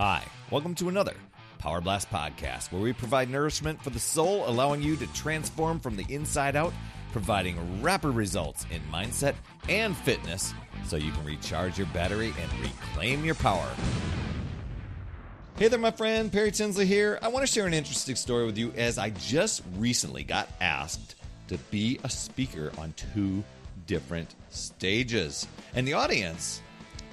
Hi, welcome to another Power Blast podcast where we provide nourishment for the soul, allowing you to transform from the inside out, providing rapid results in mindset and fitness so you can recharge your battery and reclaim your power. Hey there, my friend. Perry Tinsley here. I want to share an interesting story with you as I just recently got asked to be a speaker on two different stages. And the audience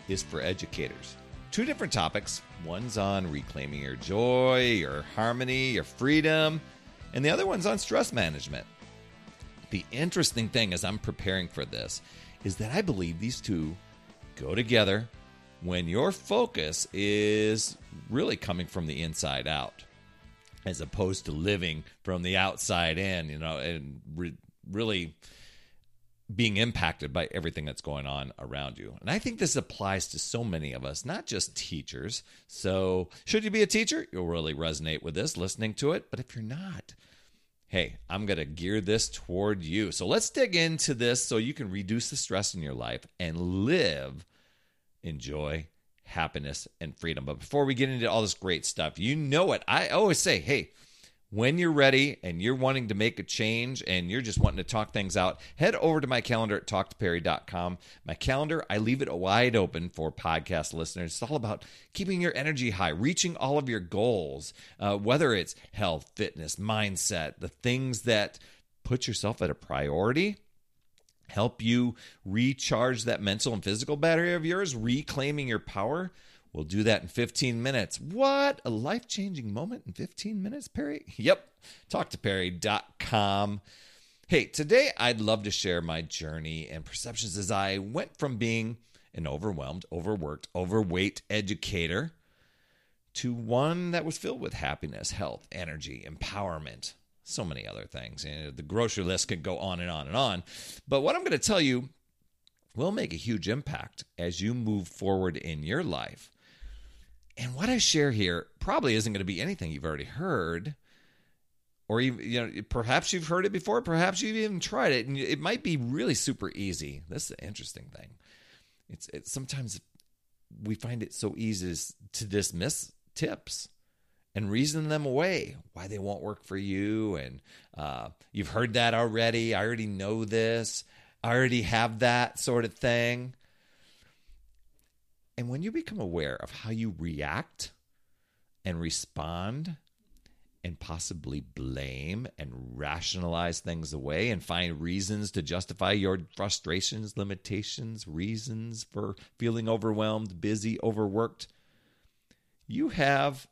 is for educators. Two different topics. One's on reclaiming your joy, your harmony, your freedom, and the other one's on stress management. The interesting thing as I'm preparing for this is that I believe these two go together when your focus is really coming from the inside out as opposed to living from the outside in, you know, and re- really being impacted by everything that's going on around you. And I think this applies to so many of us, not just teachers. So, should you be a teacher, you'll really resonate with this listening to it. But if you're not, hey, I'm going to gear this toward you. So, let's dig into this so you can reduce the stress in your life and live enjoy happiness, and freedom. But before we get into all this great stuff, you know it. I always say, hey, when you're ready and you're wanting to make a change and you're just wanting to talk things out, head over to my calendar at talktoperry.com. My calendar, I leave it wide open for podcast listeners. It's all about keeping your energy high, reaching all of your goals, uh, whether it's health, fitness, mindset, the things that put yourself at a priority help you recharge that mental and physical battery of yours, reclaiming your power. We'll do that in 15 minutes. What? A life changing moment in 15 minutes, Perry? Yep. TalkToPerry.com. Hey, today I'd love to share my journey and perceptions as I went from being an overwhelmed, overworked, overweight educator to one that was filled with happiness, health, energy, empowerment, so many other things. And the grocery list could go on and on and on. But what I'm going to tell you will make a huge impact as you move forward in your life. And what I share here probably isn't going to be anything you've already heard, or you, you know, perhaps you've heard it before, perhaps you've even tried it, and it might be really super easy. This is the interesting thing. It's, it's sometimes we find it so easy to dismiss tips and reason them away why they won't work for you and uh, you've heard that already i already know this i already have that sort of thing and when you become aware of how you react and respond and possibly blame and rationalize things away and find reasons to justify your frustrations, limitations, reasons for feeling overwhelmed, busy, overworked, you have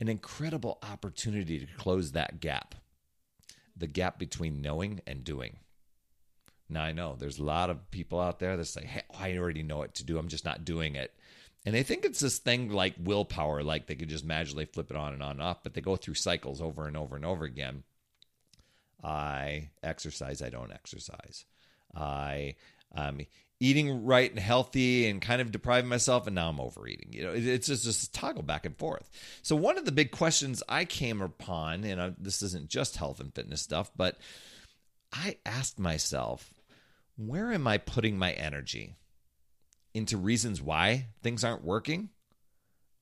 an incredible opportunity to close that gap the gap between knowing and doing. Now, I know there's a lot of people out there that say, hey, I already know what to do. I'm just not doing it. And they think it's this thing like willpower, like they could just magically flip it on and on and off, but they go through cycles over and over and over again. I exercise, I don't exercise. I um, eating right and healthy and kind of depriving myself and now I'm overeating. You know, it's just just toggle back and forth. So one of the big questions I came upon, and I, this isn't just health and fitness stuff, but I asked myself, where am I putting my energy? Into reasons why things aren't working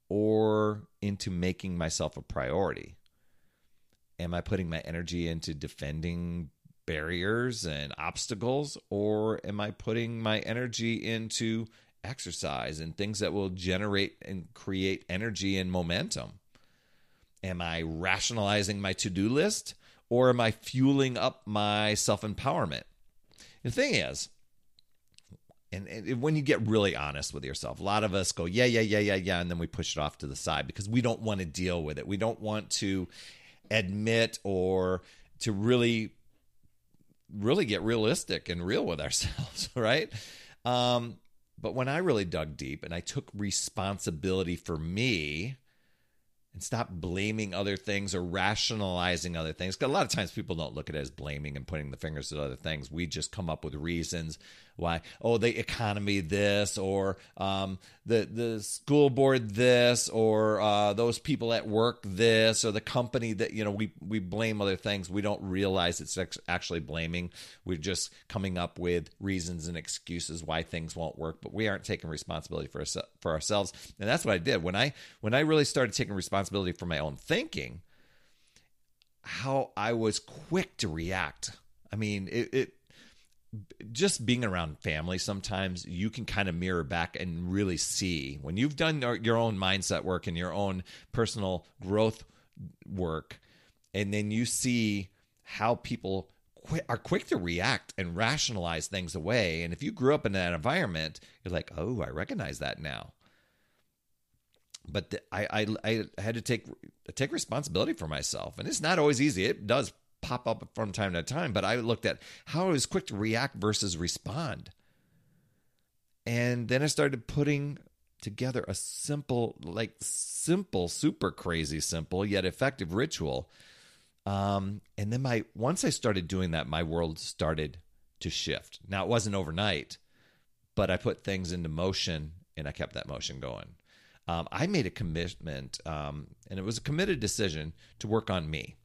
or into making myself a priority? Am I putting my energy into defending barriers and obstacles, or am I putting my energy into exercise and things that will generate and create energy and momentum? Am I rationalizing my to do list, or am I fueling up my self empowerment? The thing is, and, and, when you get really honest with yourself, a lot of us go, yeah, yeah, yeah, yeah, yeah, and then we push it off to the side because we don't want to deal with it. We don't want to admit or to really really get realistic and real with ourselves, right? Um, but when I really dug deep and I took responsibility for me and stop blaming other things or rationalizing other things, because a lot of times people don't look at it as blaming and pointing the fingers at other things. We just come up with reasons why? Oh the economy this or um, the the school board this or uh, those people at work this or the company that you know we we blame other things. We don't realize it's actually blaming. We're just coming up with reasons and excuses why things won't work but we aren't taking responsibility for us, for ourselves. And that's what I did. When I when I really started taking responsibility for my own thinking how I was quick to react. I mean it, it just being around family sometimes you can kind of mirror back and really see when you've done your own mindset work and your own personal growth work and then you see how people are quick to react and rationalize things away. And if you grew up in that environment you're like oh i recognize that now. But the, I, I i had to take take responsibility for myself. And it's not always easy. It does pop up from time to time, but I looked at how I was quick to react versus respond. And then I started putting together a simple, like simple, super crazy simple, yet effective ritual. Um, and then my once I started doing that, my world started to shift. Now it wasn't overnight, but I put things into motion and I kept that motion going. Um, I made a commitment, um, and it was a committed decision to work on me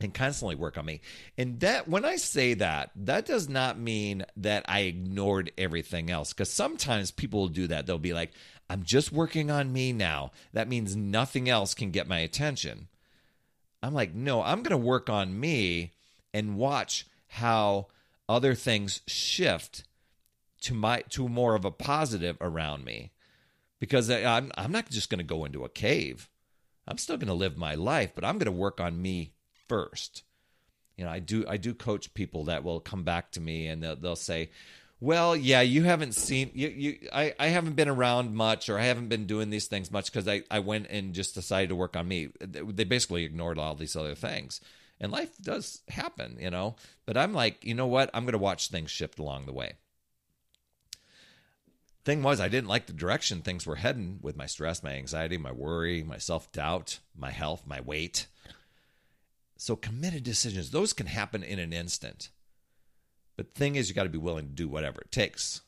and constantly work on me. And that when I say that, that does not mean that I ignored everything else cuz sometimes people will do that. They'll be like, "I'm just working on me now." That means nothing else can get my attention. I'm like, "No, I'm going to work on me and watch how other things shift to my to more of a positive around me." Because I'm I'm not just going to go into a cave. I'm still going to live my life, but I'm going to work on me first. You know, I do I do coach people that will come back to me and they'll, they'll say, "Well, yeah, you haven't seen you, you I, I haven't been around much or I haven't been doing these things much because I, I went and just decided to work on me." They basically ignored all these other things. And life does happen, you know. But I'm like, you know what? I'm going to watch things shift along the way thing was i didn't like the direction things were heading with my stress my anxiety my worry my self-doubt my health my weight so committed decisions, those can happen in an instant. But thing is, you got to be willing to do whatever it takes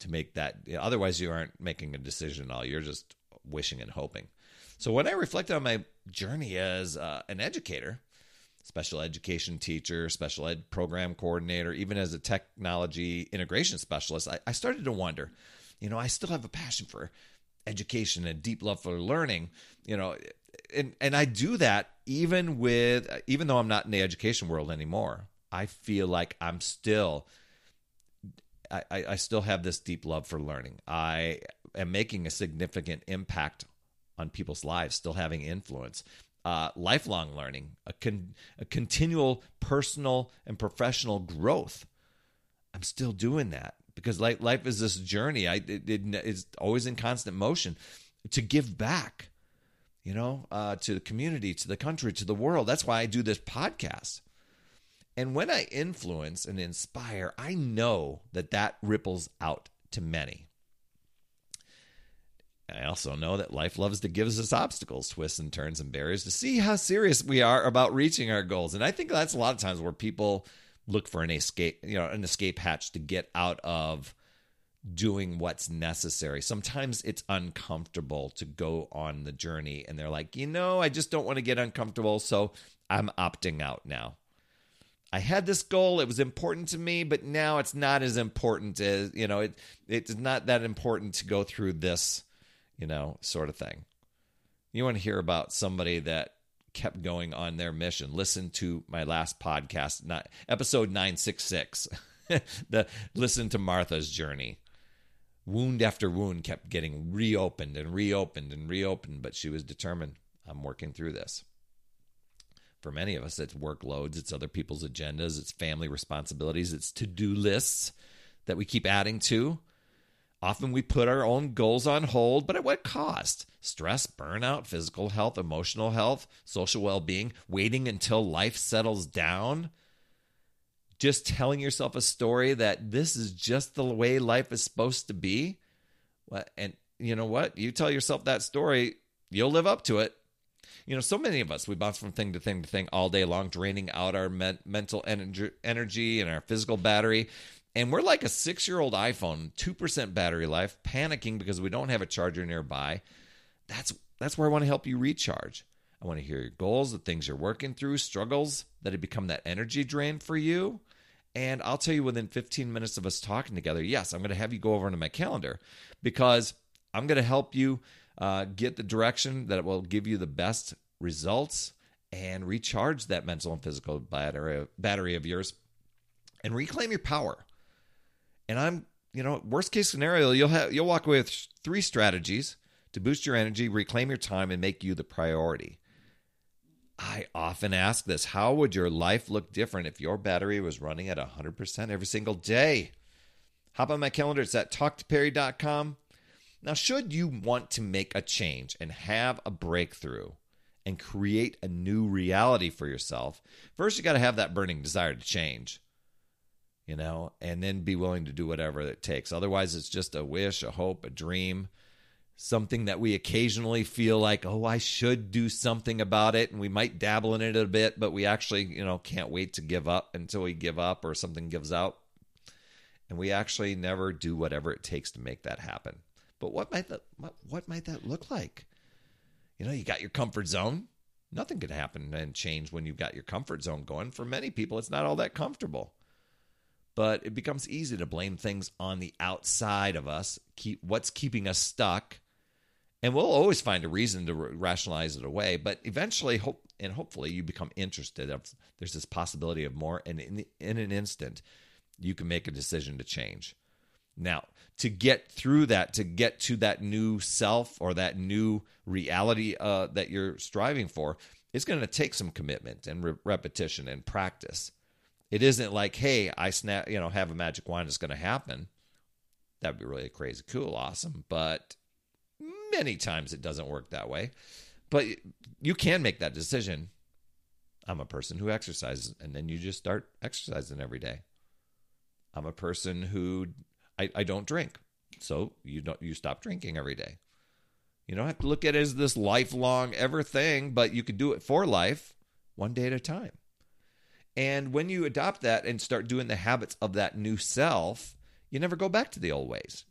to make that. Otherwise, you aren't making a decision at all. You're just wishing and hoping. So when I reflect on my journey as uh, an educator, special education teacher, special ed program coordinator, even as a technology integration specialist, I, I started to wonder, you know, I still have a passion for education and deep love for learning. You know, and and I do that even with even though I'm not in the education world anymore. I feel like I'm still I, I still have this deep love for learning. I am making a significant impact on people's lives, still having influence. Uh, lifelong learning, a, con- a continual personal and professional growth. I'm still doing that because life, life is this journey. I it, it, it's always in constant motion to give back you know, uh, to the community, to the country, to the world. That's why I do this podcast. And when I influence and inspire, I know that that ripples out to many. I also know that life loves to give us obstacles, twists and turns and barriers to see how serious we are about reaching our goals. And I think that's a lot of times where people look for an escape, you know, an escape hatch to get out of doing what's necessary. Sometimes it's uncomfortable to go on the journey, and they're like, you know, I just don't want to get uncomfortable, so I'm opting out now. I had this goal, it was important to me, but now it's not as important as, you know, it it's not that important to go through this, you know, sort of thing. You want to hear about somebody that kept going on their mission. Listen to my last podcast, not episode 966. the listen to Martha's journey wound after wound kept getting reopened and reopened and reopened, but she was determined I'm working through this. For many of us, it's workloads, it's other people's agendas, it's family responsibilities, it's to do lists that we keep adding to. Often we put our own goals on hold, but at what cost? Stress, burnout, physical health, emotional health, social well being, waiting until life settles down just telling yourself a story that this is just the way life is supposed to be. And you know what? You tell yourself that story, you'll live up to it. You know, so many of us, we bounce from thing to thing to thing all day long, draining out our men- mental energy, and our physical battery. And we're like a six year old iPhone, 2% battery life, panicking because we don't have a charger nearby. That's, that's where I want to help you recharge. I want to hear your goals, the things you're working through, struggles that have become that energy drain for you. And I'll tell you within 15 minutes of us talking together, yes, I'm going to have you go over into my calendar because I'm going to help you uh, get the direction that will give you the best results and recharge that mental and physical battery, battery of yours and reclaim your power. And I'm, you know, worst case scenario, you'll have you'll walk away with three strategies to boost your energy, reclaim your time, and make you the priority. I often ask this How would your life look different if your battery was running at 100% every single day? Hop on my calendar. It's at talktoperry.com. Now, should you want to make a change and have a breakthrough and create a new reality for yourself, first you got to have that burning desire to change, you know, and then be willing to do whatever it takes. Otherwise, it's just a wish, a hope, a dream, something that we occasionally feel like, oh, I should do something about it. And we might dabble in it a bit, but we actually, you know, can't wait to give up until we give up or something gives out. And we actually never do whatever it takes to make that happen. But what might that what, might that look like? You know, you got your comfort zone. Nothing could happen and change when you've got your comfort zone going. For many people, it's not all that comfortable. But it becomes easy to blame things on the outside of us, keep what's keeping us stuck. And we'll always find a reason to rationalize it away, but eventually hope and hopefully you become interested of there's this possibility of more and in, in an instant you can make a decision to change. Now, to get through that, to get to that new self or that new reality uh, that you're striving for, it's going to take some commitment and re- repetition and practice. It isn't like, hey, I snap, you know, have a magic wand, it's going to happen. That'd be really crazy, cool, awesome. But many times it doesn't work that way. But you can make that decision. I'm a person who exercises, and then you just start exercising every day. I'm a person who I, I don't drink. So you don't you stop drinking every day. You don't have to look at it as this lifelong ever thing, but you can do it for life, one day at a time. And when you adopt that and start doing the habits of that new self, you never go back to the old ways.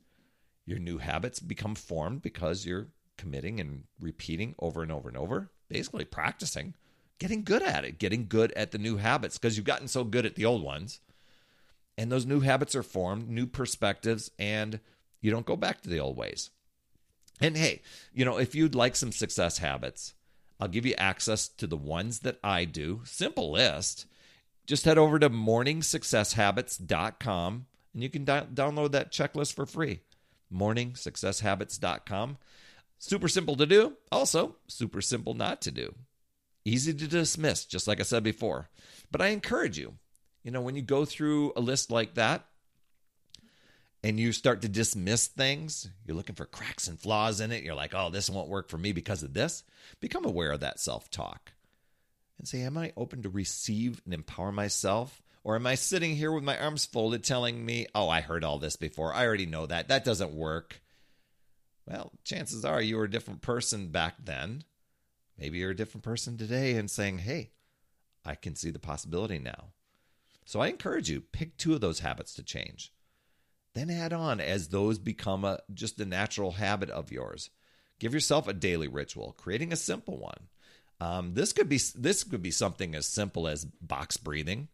Your new habits become formed because you're committing and repeating over and over and over, basically practicing, getting good at it, getting good at the new habits because you've gotten so good at the old ones and those new habits are formed, new perspectives, and you don't go back to the old ways. And hey, you know, if you'd like some success habits, I'll give you access to the ones that I do. Simple list. Just head over to morningsuccesshabits.com and you can download that checklist for free. morningsuccesshabits.com. Super simple to do, also super simple not to do. Easy to dismiss, just like I said before. But I encourage you you know, when you go through a list like that and you start to dismiss things, you're looking for cracks and flaws in it. You're like, oh, this won't work for me because of this. Become aware of that self talk and say, am I open to receive and empower myself? Or am I sitting here with my arms folded telling me, oh, I heard all this before. I already know that. That doesn't work. Well, chances are you were a different person back then. Maybe you're a different person today and saying, hey, I can see the possibility now. So I encourage you pick two of those habits to change. Then add on as those become a, just a natural habit of yours. Give yourself a daily ritual, creating a simple one. Um, this could be this could be something as simple as box breathing,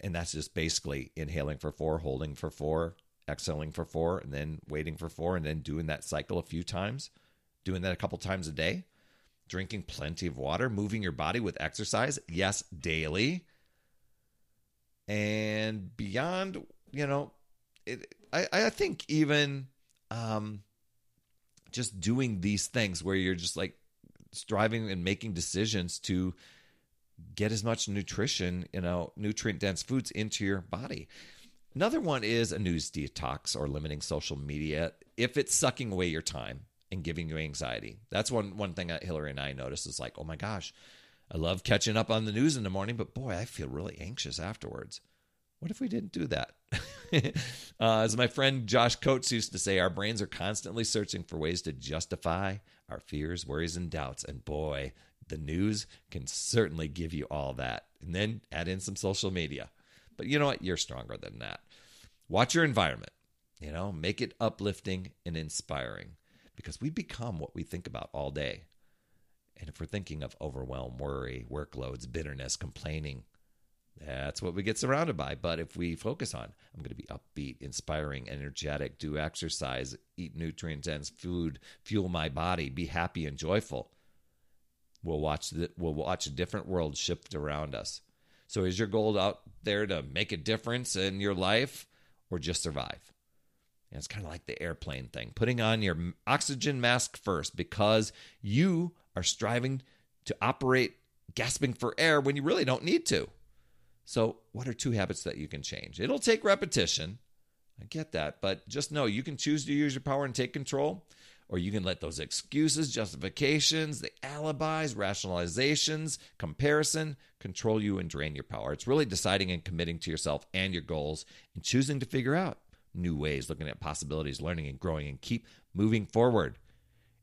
and that's just basically inhaling for four, holding for four, exhaling for four, and then waiting for four, and then doing that cycle a few times. Doing that a couple times a day. Drinking plenty of water, moving your body with exercise, yes, daily and beyond, you know, it, I, I think even um, just doing these things where you're just like striving and making decisions to get as much nutrition, you know, nutrient dense foods into your body. Another one is a news detox or limiting social media if it's sucking away your time and giving you anxiety. That's one one thing that Hillary and I noticed is like, oh my gosh, I love catching up on the news in the morning, but boy, I feel really anxious afterwards. What if we didn't do that? uh, as my friend Josh Coates used to say, our brains are constantly searching for ways to justify our fears, worries, and doubts. And boy, the news can certainly give you all that. And then add in some social media. But you know what? You're stronger than that. Watch your environment, you know, make it uplifting and inspiring because we become what we think about all day. And if we're thinking of overwhelm, worry, workloads, bitterness, complaining, that's what we get surrounded by. But if we focus on, I'm going to be upbeat, inspiring, energetic, do exercise, eat nutrient dense food, fuel my body, be happy and joyful. We'll watch the, we'll watch a different world shift around us. So is your goal out there to make a difference in your life or just survive? And it's kind of like the airplane thing. Putting on your oxygen mask first because you are striving to operate gasping for air when you really don't need to. So, what are two habits that you can change? It'll take repetition. I get that, but just know you can choose to use your power and take control, or you can let those excuses, justifications, the alibis, rationalizations, comparison control you and drain your power. It's really deciding and committing to yourself and your goals and choosing to figure out new ways, looking at possibilities, learning and growing, and keep moving forward.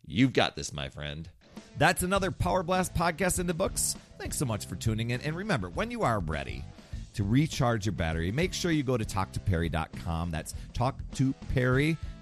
You've got this, my friend. That's another Power Blast podcast in the books. Thanks so much for tuning in. And remember, when you are ready to recharge your battery, make sure you go to talktoperry.com. That's talktoperry.com.